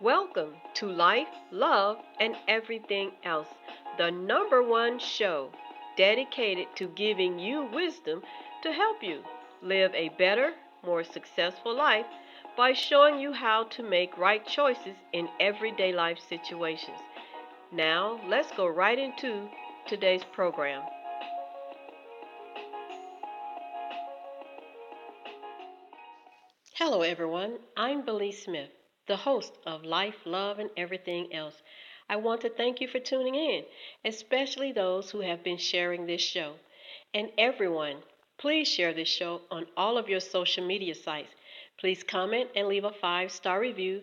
Welcome to Life, Love, and Everything Else, the number one show dedicated to giving you wisdom to help you live a better, more successful life by showing you how to make right choices in everyday life situations. Now, let's go right into today's program. Hello, everyone. I'm Belize Smith the host of Life, Love, and Everything Else. I want to thank you for tuning in, especially those who have been sharing this show. And everyone, please share this show on all of your social media sites. Please comment and leave a five star review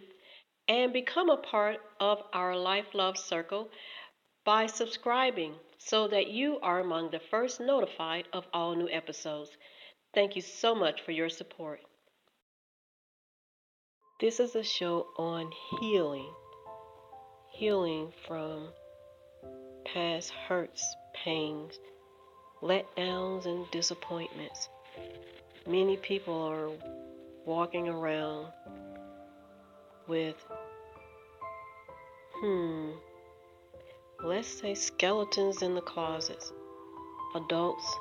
and become a part of our Life Love Circle by subscribing so that you are among the first notified of all new episodes. Thank you so much for your support. This is a show on healing. Healing from past hurts, pains, letdowns, and disappointments. Many people are walking around with, hmm, let's say skeletons in the closets. Adults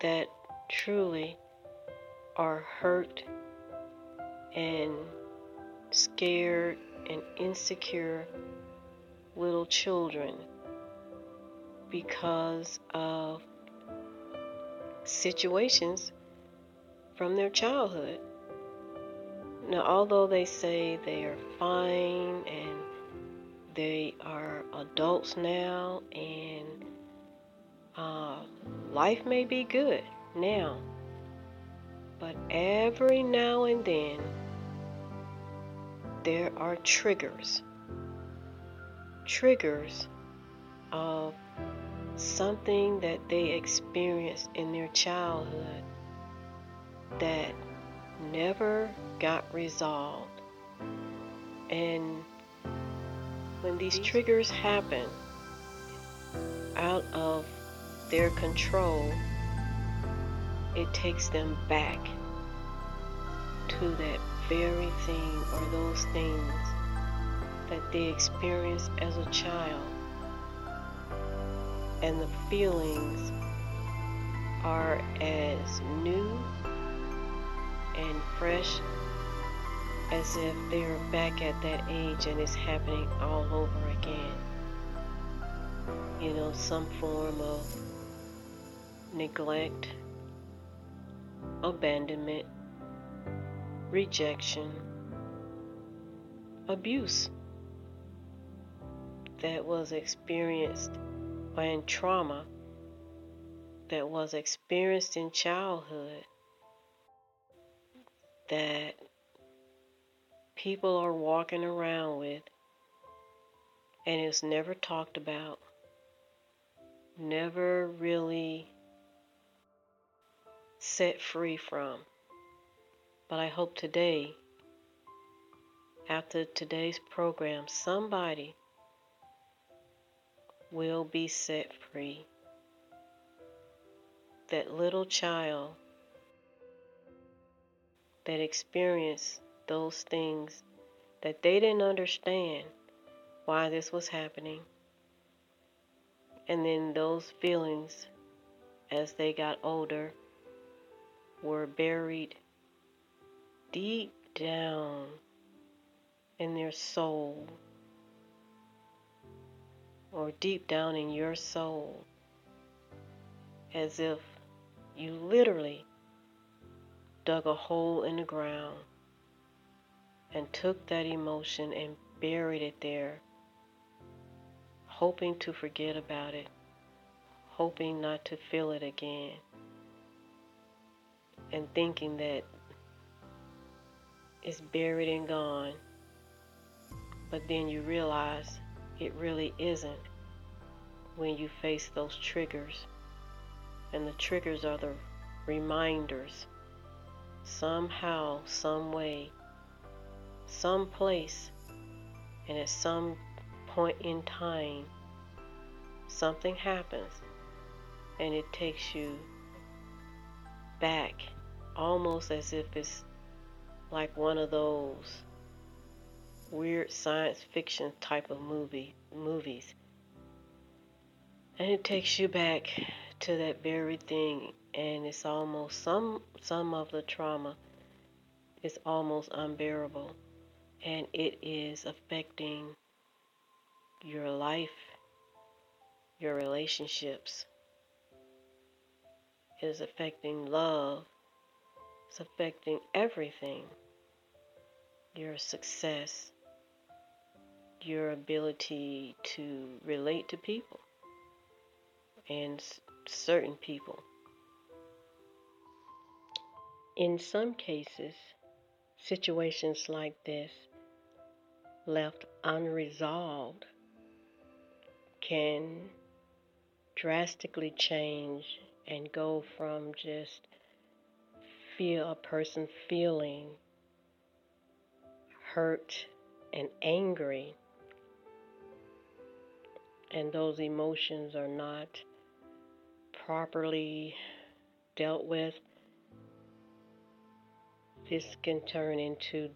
that truly are hurt and scared, and insecure little children because of situations from their childhood. Now, although they say they are fine and they are adults now and uh, life may be good now, but every now and then there are triggers. Triggers of something that they experienced in their childhood that never got resolved. And when these triggers happen out of their control, it takes them back to that very thing or those things that they experienced as a child. And the feelings are as new and fresh as if they are back at that age and it's happening all over again. You know, some form of neglect, abandonment, rejection, abuse that was experienced and trauma that was experienced in childhood that people are walking around with and it's never talked about, never really set free from. But I hope today, after today's program, somebody will be set free. That little child that experienced those things that they didn't understand why this was happening. And then those feelings, as they got older, were buried deep down in their soul or deep down in your soul as if you literally dug a hole in the ground and took that emotion and buried it there, hoping to forget about it, hoping not to feel it again, and thinking that it's buried and gone. But then you realize it really isn't when you face those triggers. And the triggers are the reminders. Somehow, some way, some place, and at some point in time, something happens and it takes you back almost as if it's like one of those weird science fiction type of movie movies. And it takes you back to that very thing and it's almost some some of the trauma is almost unbearable and it is affecting your life, your relationships. It is affecting love. It's affecting everything. Your success, your ability to relate to people and certain people. In some cases, situations like this, left unresolved, can drastically change and go from just feel a person feeling hurt and angry and those emotions are not properly dealt with this can turn into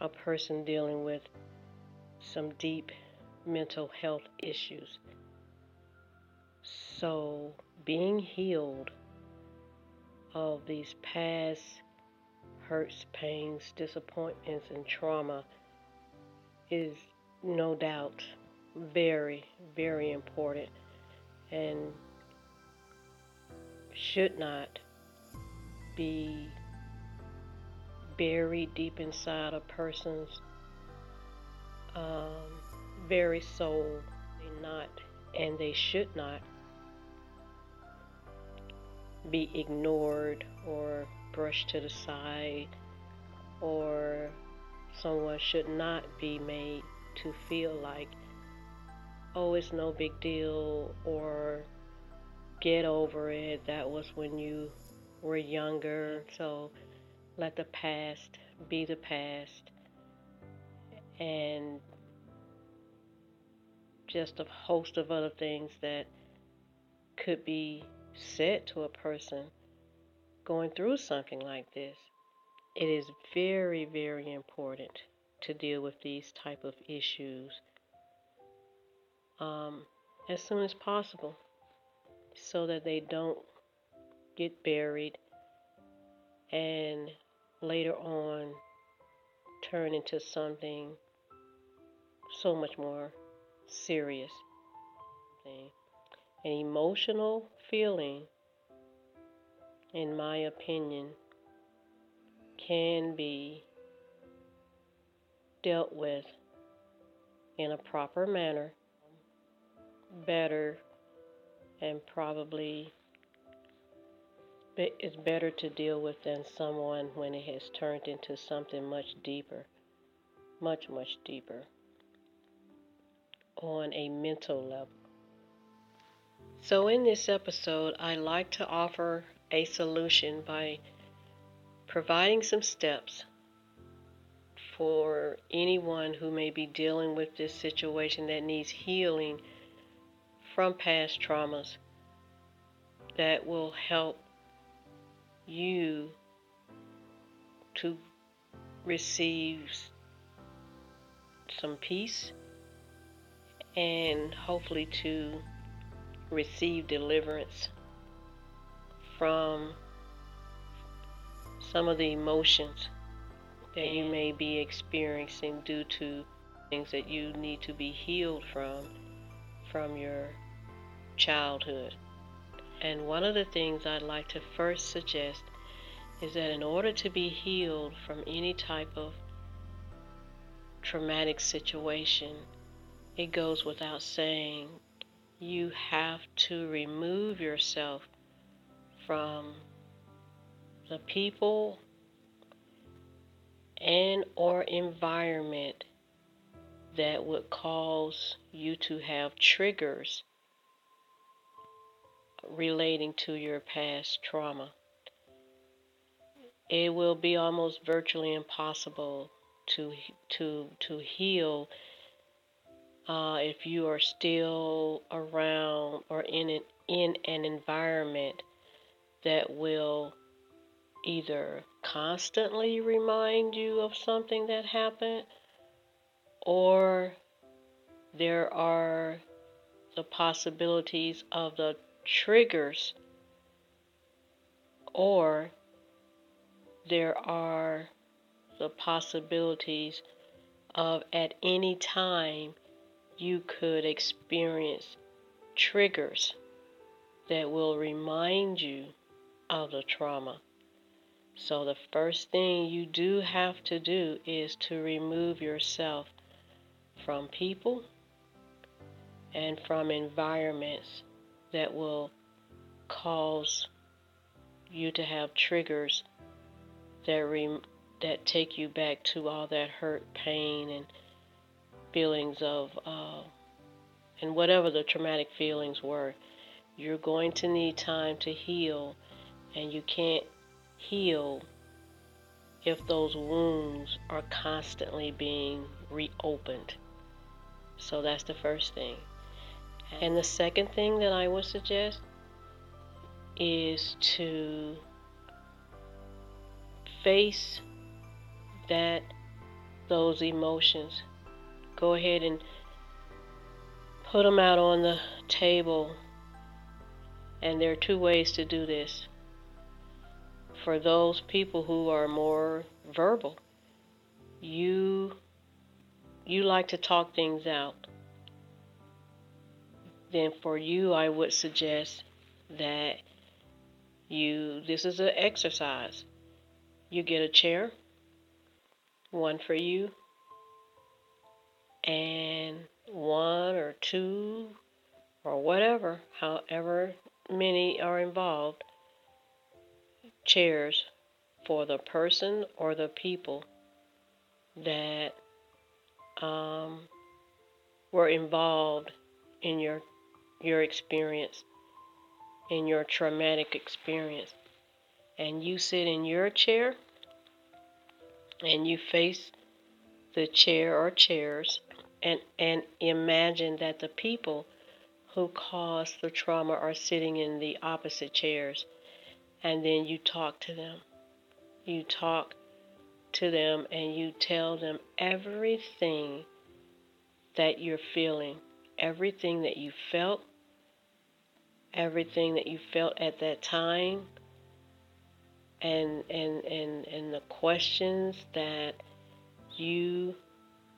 a person dealing with some deep mental health issues. So, being healed of these past hurts, pains, disappointments, and trauma is no doubt very, very important and should not be buried deep inside a person's um, very soul. They not, and they should not be ignored or brushed to the side, or someone should not be made to feel like, oh, it's no big deal, or get over it. That was when you were younger. So let the past be the past and just a host of other things that could be said to a person going through something like this. It is very, very important to deal with these type of issues um, as soon as possible so that they don't get buried and later on turn into something so much more serious. An emotional feeling, in my opinion, can be dealt with in a proper manner better and probably it's better to deal with than someone when it has turned into something much deeper, much, much deeper on a mental level. So, in this episode, I like to offer a solution by providing some steps for anyone who may be dealing with this situation that needs healing from past traumas that will help you to receive some peace and hopefully to receive deliverance from some of the emotions that you may be experiencing due to things that you need to be healed from from your childhood. And one of the things I'd like to first suggest is that in order to be healed from any type of traumatic situation, it goes without saying you have to remove yourself from the people and or environment that would cause you to have triggers relating to your past trauma. It will be almost virtually impossible to to to heal uh, if you are still around or in an, in an environment that will either constantly remind you of something that happened or there are the possibilities of the triggers, or there are the possibilities of at any time you could experience triggers that will remind you of the trauma. So, the first thing you do have to do is to remove yourself from people and from environments that will cause you to have triggers that re- that take you back to all that hurt, pain, and feelings of, uh, and whatever the traumatic feelings were. You're going to need time to heal, and you can't heal if those wounds are constantly being reopened. So that's the first thing. And the second thing that I would suggest is to face that those emotions. Go ahead and put them out on the table. And there are two ways to do this. For those people who are more verbal, you you like to talk things out. Then for you I would suggest that you this is an exercise. You get a chair one for you, and one or two or whatever, however many are involved, chairs for the person or the people that um, were involved in your your experience, in your traumatic experience, and you sit in your chair and you face the chair or chairs and, and imagine that the people who caused the trauma are sitting in the opposite chairs. And then you talk to them. You talk to them and you tell them everything that you're feeling, everything that you felt, everything that you felt at that time, and and and and the questions that you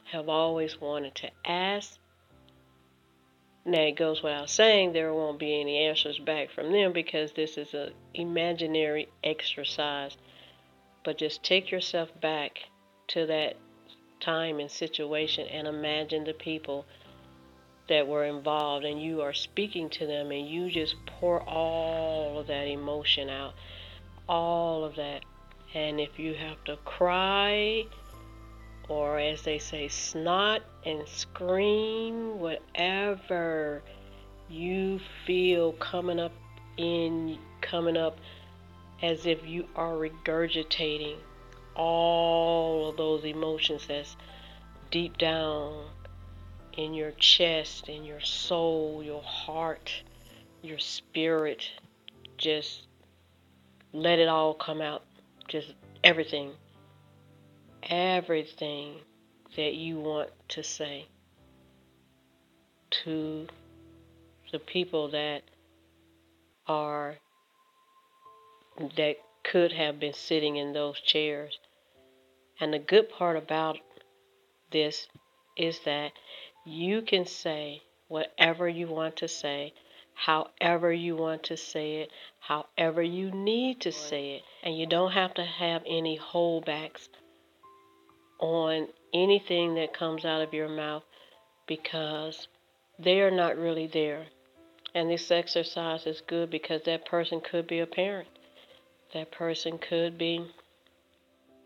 have always wanted to ask. Now it goes without saying there won't be any answers back from them because this is an imaginary exercise. But just take yourself back to that time and situation and imagine the people that were involved and you are speaking to them and you just pour all of that emotion out all of that. And if you have to cry, or as they say, snot and scream, whatever you feel coming up in, coming up as if you are regurgitating all of those emotions that's deep down in your chest, in your soul, your heart, your spirit, just let it all come out. Just everything. Everything that you want to say to the people that are that could have been sitting in those chairs. And the good part about this is that you can say whatever you want to say however you want to say it, however you need to say it. And you don't have to have any holdbacks on anything that comes out of your mouth because they are not really there. And this exercise is good because that person could be a parent. That person could be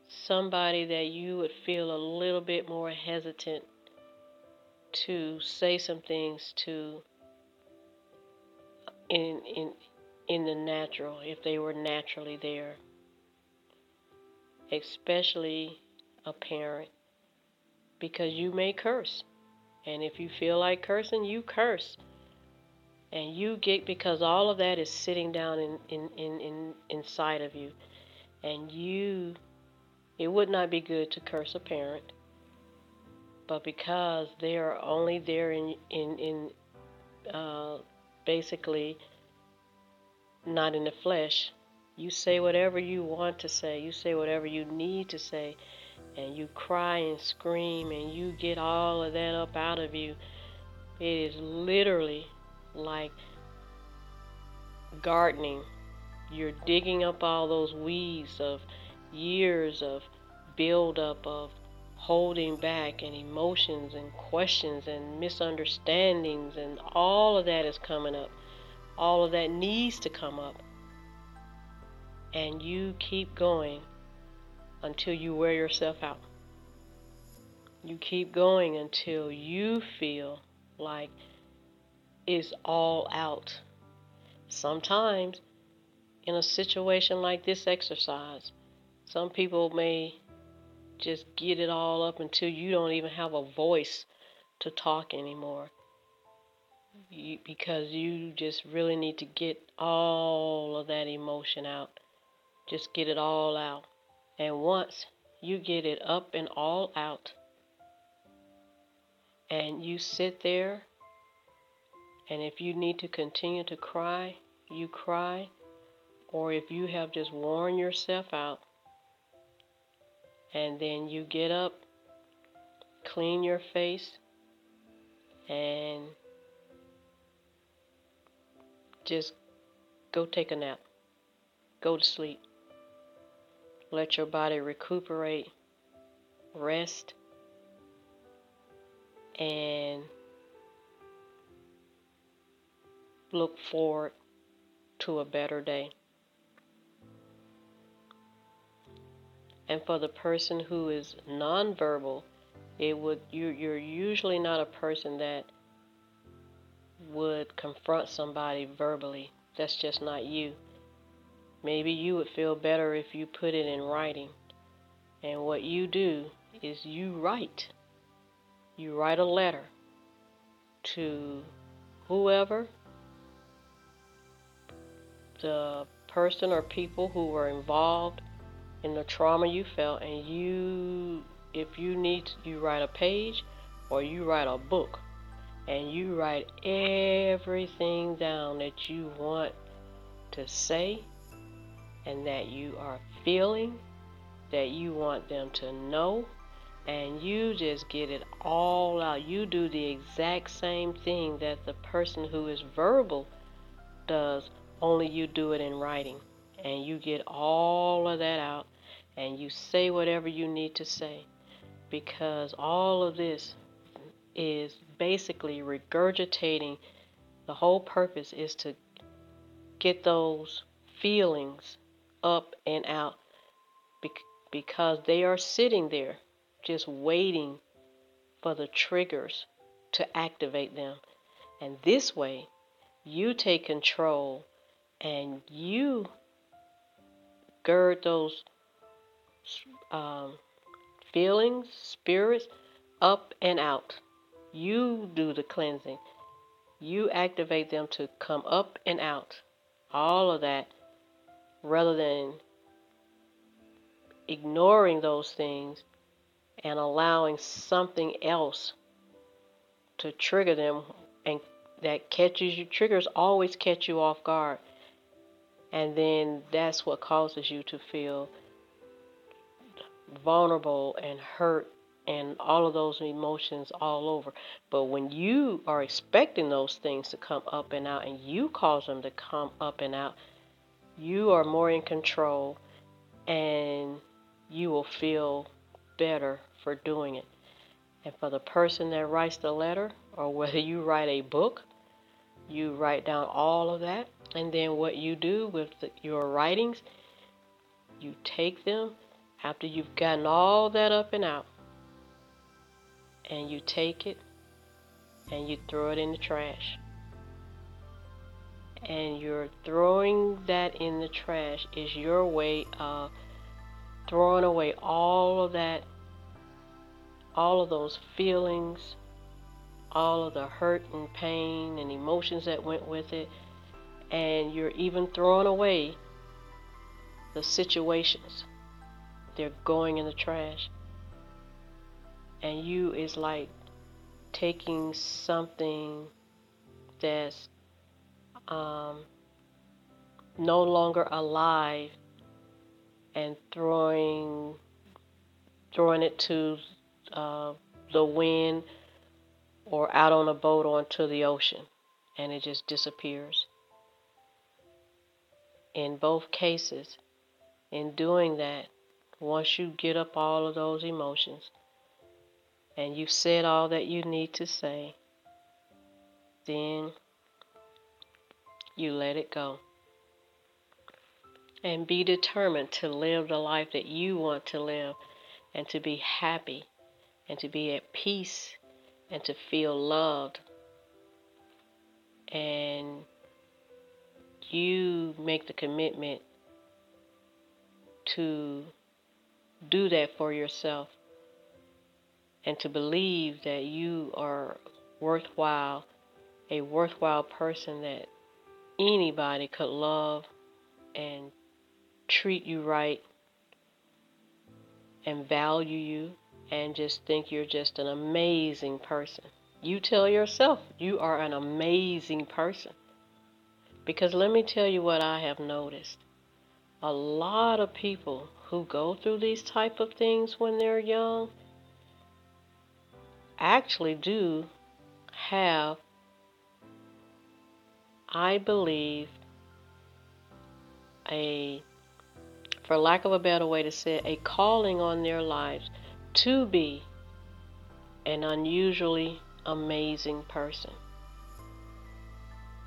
somebody that you would feel a little bit more hesitant to say some things to in in in the natural if they were naturally there especially a parent. Because you may curse. And if you feel like cursing you curse. And you get because all of that is sitting down in, in, in, in inside of you. And you it would not be good to curse a parent. But because they are only there in in in uh, basically not in the flesh, you say whatever you want to say. You say whatever you need to say, and you cry and scream, and you get all of that up out of you. It is literally like gardening. You're digging up all those weeds of years of buildup of holding back and emotions and questions and misunderstandings and all of that is coming up. All of that needs to come up. And you keep going until you wear yourself out. You keep going until you feel like it's all out. Sometimes, in a situation like this exercise, some people may just get it all up until you don't even have a voice to talk anymore. You, because you just really need to get all of that emotion out. Just get it all out. And once you get it up and all out, and you sit there, and if you need to continue to cry, you cry. Or if you have just worn yourself out, and then you get up, clean your face, and just go take a nap. Go to sleep. Let your body recuperate, rest, and look forward to a better day. And for the person who is nonverbal, it would you you're usually not a person that would confront somebody verbally. That's just not you. Maybe you would feel better if you put it in writing. And what you do is you write. You write a letter to whoever the person or people who were involved in the trauma you felt and you if you need to, you write a page or you write a book and you write everything down that you want to say and that you are feeling that you want them to know and you just get it all out. You do the exact same thing that the person who is verbal does, only you do it in writing. And you get all of that out and you say whatever you need to say because all of this is basically regurgitating the whole purpose is to get those feelings up and out because they are sitting there just waiting for the triggers to activate them. And this way, you take control and you gird those um, feelings, spirits up and out. You do the cleansing. You activate them to come up and out. All of that rather than ignoring those things and allowing something else to trigger them and that catches you triggers always catch you off guard and then that's what causes you to feel vulnerable and hurt and all of those emotions all over. But when you are expecting those things to come up and out and you cause them to come up and out, you are more in control and you will feel better for doing it. And for the person that writes the letter, or whether you write a book, you write down all of that. And then what you do with the, your writings, you take them after you've gotten all that up and out, and you take it and you throw it in the trash. And you're throwing that in the trash is your way of throwing away all of that, all of those feelings, all of the hurt and pain and emotions that went with it. And you're even throwing away the situations they're going in the trash. and you is like taking something that's um, no longer alive and throwing throwing it to uh, the wind or out on a boat onto the ocean and it just disappears. In both cases, in doing that, once you get up all of those emotions and you've said all that you need to say, then you let it go. And be determined to live the life that you want to live and to be happy and to be at peace and to feel loved. And you make the commitment to do that for yourself and to believe that you are worthwhile, a worthwhile person that anybody could love and treat you right and value you and just think you're just an amazing person. You tell yourself you are an amazing person. Because let me tell you what I have noticed. A lot of people who go through these type of things when they're young actually do have I believe a for lack of a better way to say it, a calling on their lives to be an unusually amazing person.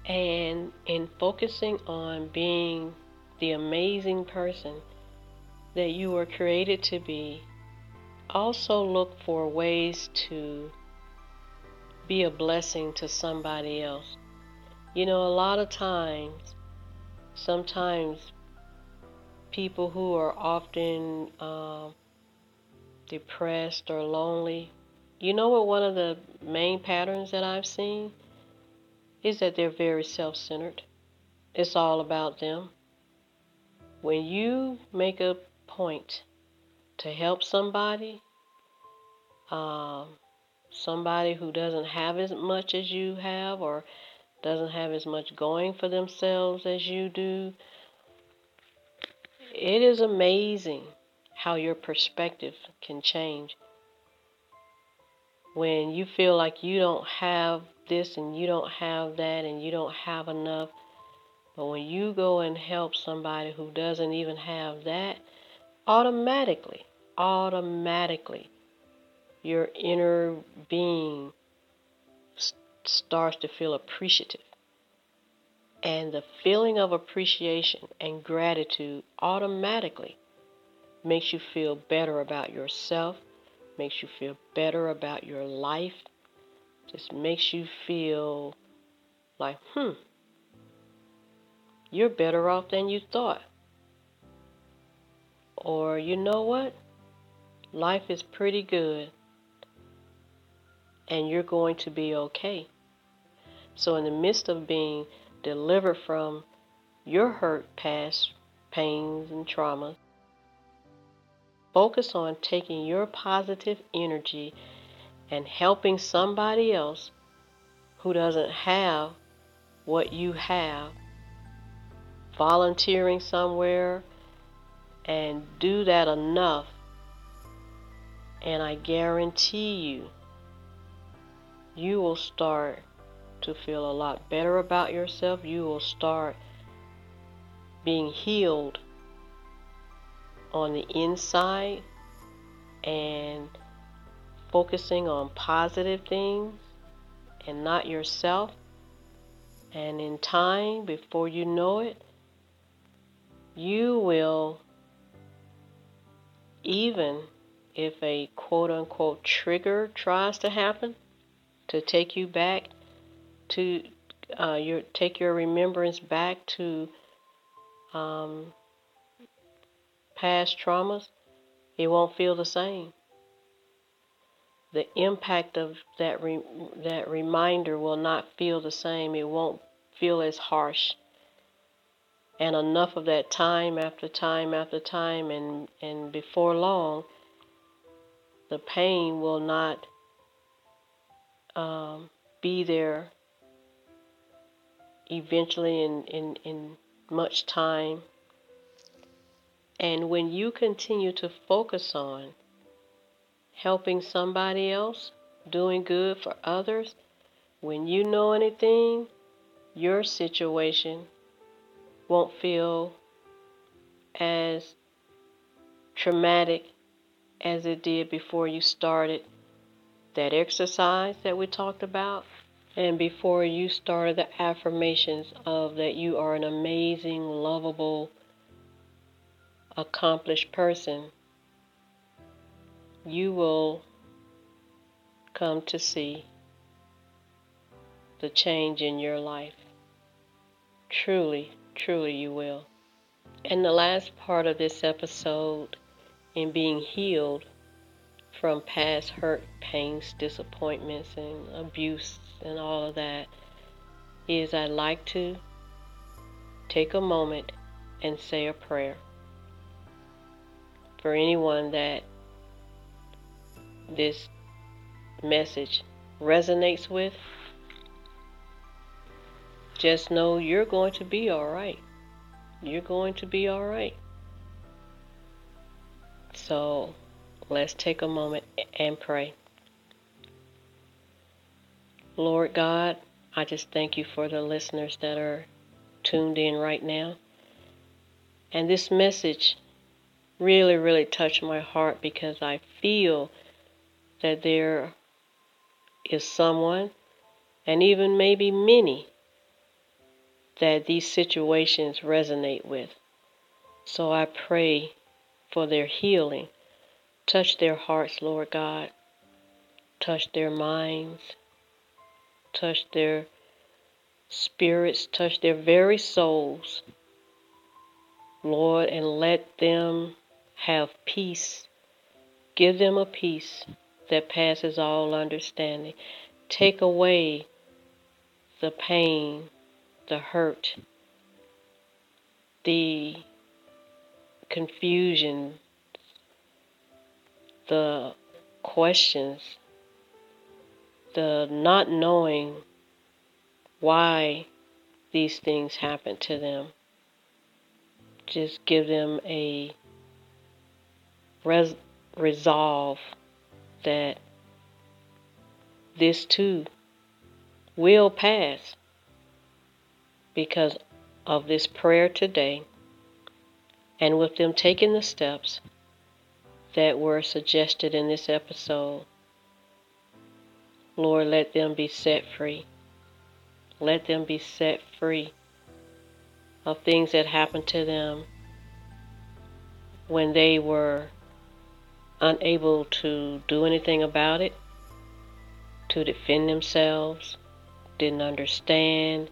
And in focusing on being the amazing person that you were created to be, also look for ways to be a blessing to somebody else. You know, a lot of times, sometimes people who are often uh, depressed or lonely, you know what one of the main patterns that I've seen is that they're very self centered. It's all about them. When you make a point to help somebody, um, somebody who doesn't have as much as you have or doesn't have as much going for themselves as you do, it is amazing how your perspective can change. When you feel like you don't have this and you don't have that and you don't have enough, but when you go and help somebody who doesn't even have that, automatically, automatically, your inner being starts to feel appreciative. And the feeling of appreciation and gratitude automatically makes you feel better about yourself, makes you feel better about your life, just makes you feel like, hmm, you're better off than you thought. Or, you know what? Life is pretty good and you're going to be okay. So, in the midst of being delivered from your hurt past pains and traumas, focus on taking your positive energy and helping somebody else who doesn't have what you have, volunteering somewhere, and do that enough. And I guarantee you, you will start to feel a lot better about yourself. You will start being healed on the inside and focusing on positive things and not yourself. And in time, before you know it, you will, even if a quote unquote trigger tries to happen, to take you back to uh, your take your remembrance back to um, past traumas, it won't feel the same. The impact of that re- that reminder will not feel the same. It won't feel as harsh. And enough of that time after time after time, and and before long, the pain will not um, be there eventually in, in, in much time. And when you continue to focus on helping somebody else, doing good for others, when you know anything, your situation won't feel as traumatic as it did before you started that exercise that we talked about and before you started the affirmations of that you are an amazing, lovable, accomplished person, you will come to see the change in your life. Truly, truly, you will. And the last part of this episode, in being healed from past hurt, pains, disappointments, and abuse, and all of that, is I'd like to take a moment and say a prayer for anyone that this message resonates with just know you're going to be all right. You're going to be all right. So let's take a moment and pray. Lord God, I just thank you for the listeners that are tuned in right now. And this message really, really touched my heart because I feel that there is someone, and even maybe many, that these situations resonate with. So I pray for their healing. Touch their hearts, Lord God. Touch their minds. Touch their spirits. Touch their very souls. Lord, and let them have peace. Give them a peace that passes all understanding. Take away the pain, the hurt, the confusion, the questions, the not knowing why these things happen to them. Just give them a res- resolve that this too will pass because of this prayer today and with them taking the steps that were suggested in this episode. Lord, let them be set free. Let them be set free of things that happened to them when they were unable to do anything about it, to defend themselves, didn't understand,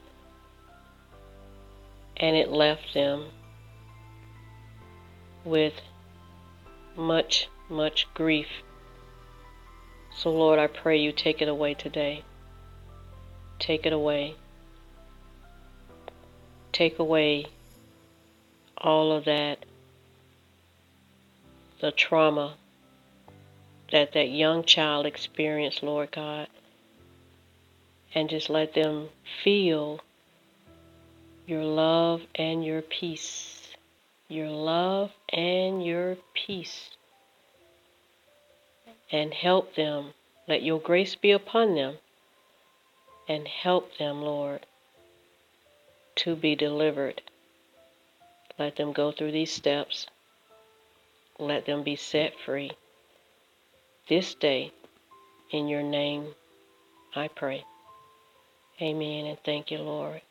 and it left them with much, much grief. So, Lord, I pray you take it away today. Take it away. Take away all of that, the trauma that that young child experienced, Lord God, and just let them feel your love and your peace. Your love and your peace. And help them. Let your grace be upon them. And help them, Lord, to be delivered. Let them go through these steps. Let them be set free. This day, in your name, I pray. Amen and thank you, Lord.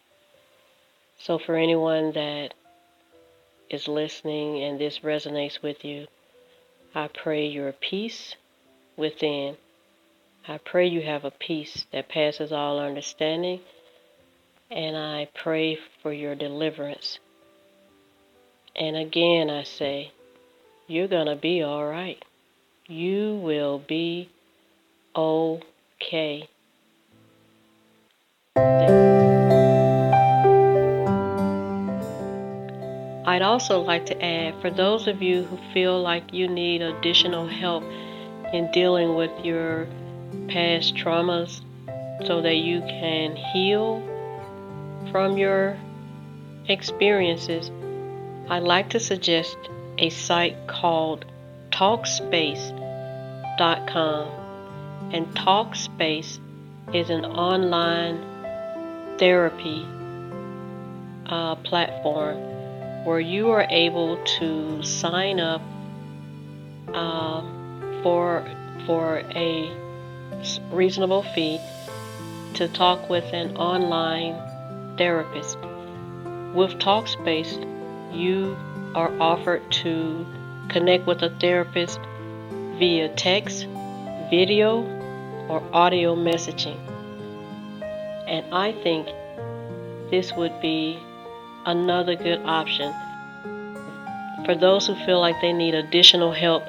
So, for anyone that is listening and this resonates with you, I pray your peace within. I pray you have a peace that passes all understanding. And I pray for your deliverance. And again, I say, you're going to be all right. You will be okay. I'd also like to add for those of you who feel like you need additional help in dealing with your past traumas so that you can heal from your experiences, I'd like to suggest a site called Talkspace.com. And Talkspace is an online therapy uh, platform where you are able to sign up uh, for for a reasonable fee to talk with an online therapist. With Talkspace, you are offered to connect with a therapist via text, video, or audio messaging. And I think this would be another good option for those who feel like they need additional help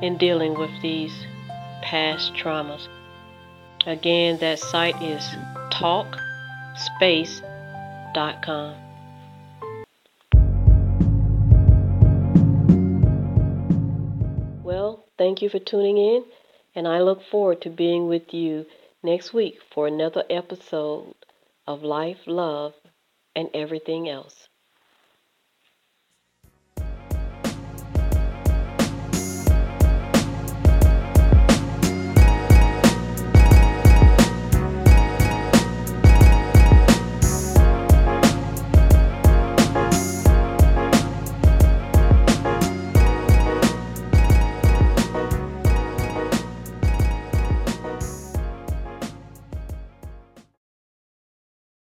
in dealing with these past traumas. Again, that site is talkspace.com. Well, thank you for tuning in, and I look forward to being with you next week for another episode of Life, Love, and Everything Else.